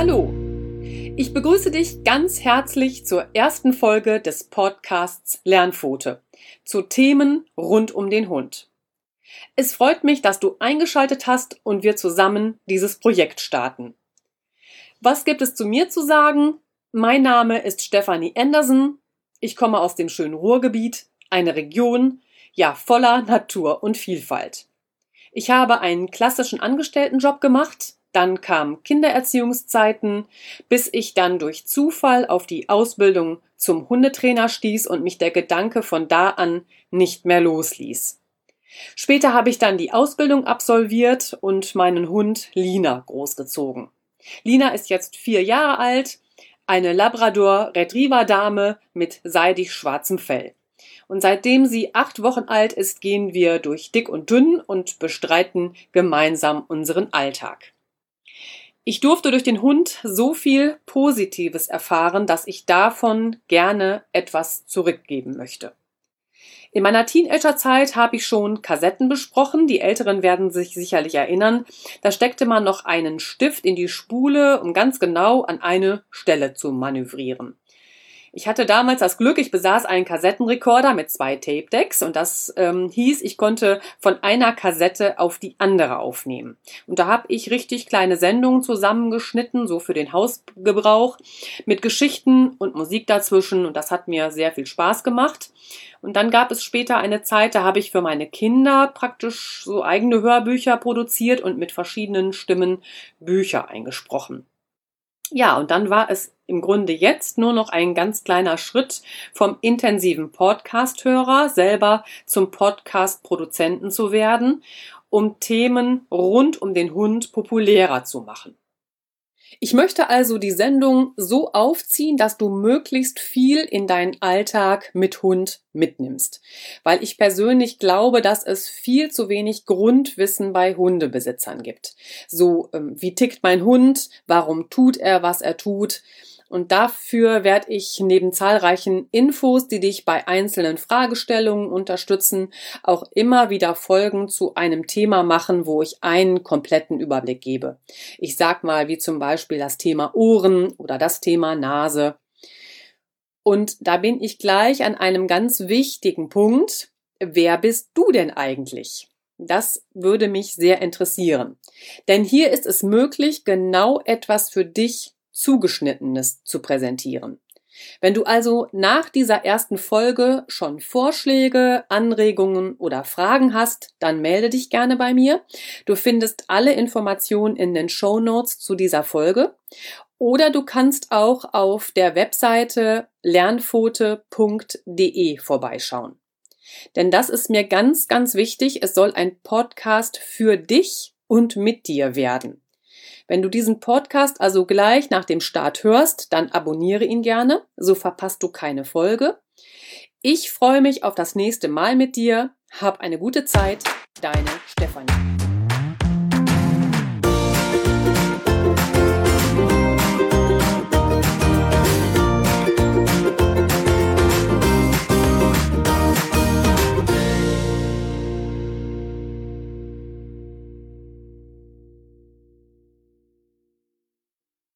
Hallo, ich begrüße dich ganz herzlich zur ersten Folge des Podcasts Lernpfote zu Themen rund um den Hund. Es freut mich, dass du eingeschaltet hast und wir zusammen dieses Projekt starten. Was gibt es zu mir zu sagen? Mein Name ist Stefanie Andersen. Ich komme aus dem schönen Ruhrgebiet, eine Region, ja, voller Natur und Vielfalt. Ich habe einen klassischen Angestelltenjob gemacht, dann kamen Kindererziehungszeiten, bis ich dann durch Zufall auf die Ausbildung zum Hundetrainer stieß und mich der Gedanke von da an nicht mehr losließ. Später habe ich dann die Ausbildung absolviert und meinen Hund Lina großgezogen. Lina ist jetzt vier Jahre alt, eine Labrador Retriever Dame mit seidig schwarzem Fell. Und seitdem sie acht Wochen alt ist, gehen wir durch dick und dünn und bestreiten gemeinsam unseren Alltag. Ich durfte durch den Hund so viel Positives erfahren, dass ich davon gerne etwas zurückgeben möchte. In meiner Teenagerzeit habe ich schon Kassetten besprochen. Die Älteren werden sich sicherlich erinnern. Da steckte man noch einen Stift in die Spule, um ganz genau an eine Stelle zu manövrieren. Ich hatte damals das Glück, ich besaß einen Kassettenrekorder mit zwei Tape-Decks und das ähm, hieß, ich konnte von einer Kassette auf die andere aufnehmen. Und da habe ich richtig kleine Sendungen zusammengeschnitten, so für den Hausgebrauch, mit Geschichten und Musik dazwischen und das hat mir sehr viel Spaß gemacht. Und dann gab es später eine Zeit, da habe ich für meine Kinder praktisch so eigene Hörbücher produziert und mit verschiedenen Stimmen Bücher eingesprochen. Ja, und dann war es im Grunde jetzt nur noch ein ganz kleiner Schritt vom intensiven Podcast-Hörer selber zum Podcast-Produzenten zu werden, um Themen rund um den Hund populärer zu machen. Ich möchte also die Sendung so aufziehen, dass du möglichst viel in deinen Alltag mit Hund mitnimmst. Weil ich persönlich glaube, dass es viel zu wenig Grundwissen bei Hundebesitzern gibt. So, ähm, wie tickt mein Hund? Warum tut er, was er tut? Und dafür werde ich neben zahlreichen Infos, die dich bei einzelnen Fragestellungen unterstützen, auch immer wieder Folgen zu einem Thema machen, wo ich einen kompletten Überblick gebe. Ich sag mal, wie zum Beispiel das Thema Ohren oder das Thema Nase. Und da bin ich gleich an einem ganz wichtigen Punkt. Wer bist du denn eigentlich? Das würde mich sehr interessieren. Denn hier ist es möglich, genau etwas für dich zugeschnittenes zu präsentieren. Wenn du also nach dieser ersten Folge schon Vorschläge, Anregungen oder Fragen hast, dann melde dich gerne bei mir. Du findest alle Informationen in den Show Notes zu dieser Folge. Oder du kannst auch auf der Webseite lernfote.de vorbeischauen. Denn das ist mir ganz, ganz wichtig. Es soll ein Podcast für dich und mit dir werden. Wenn du diesen Podcast also gleich nach dem Start hörst, dann abonniere ihn gerne, so verpasst du keine Folge. Ich freue mich auf das nächste Mal mit dir. Hab eine gute Zeit, deine Stefanie.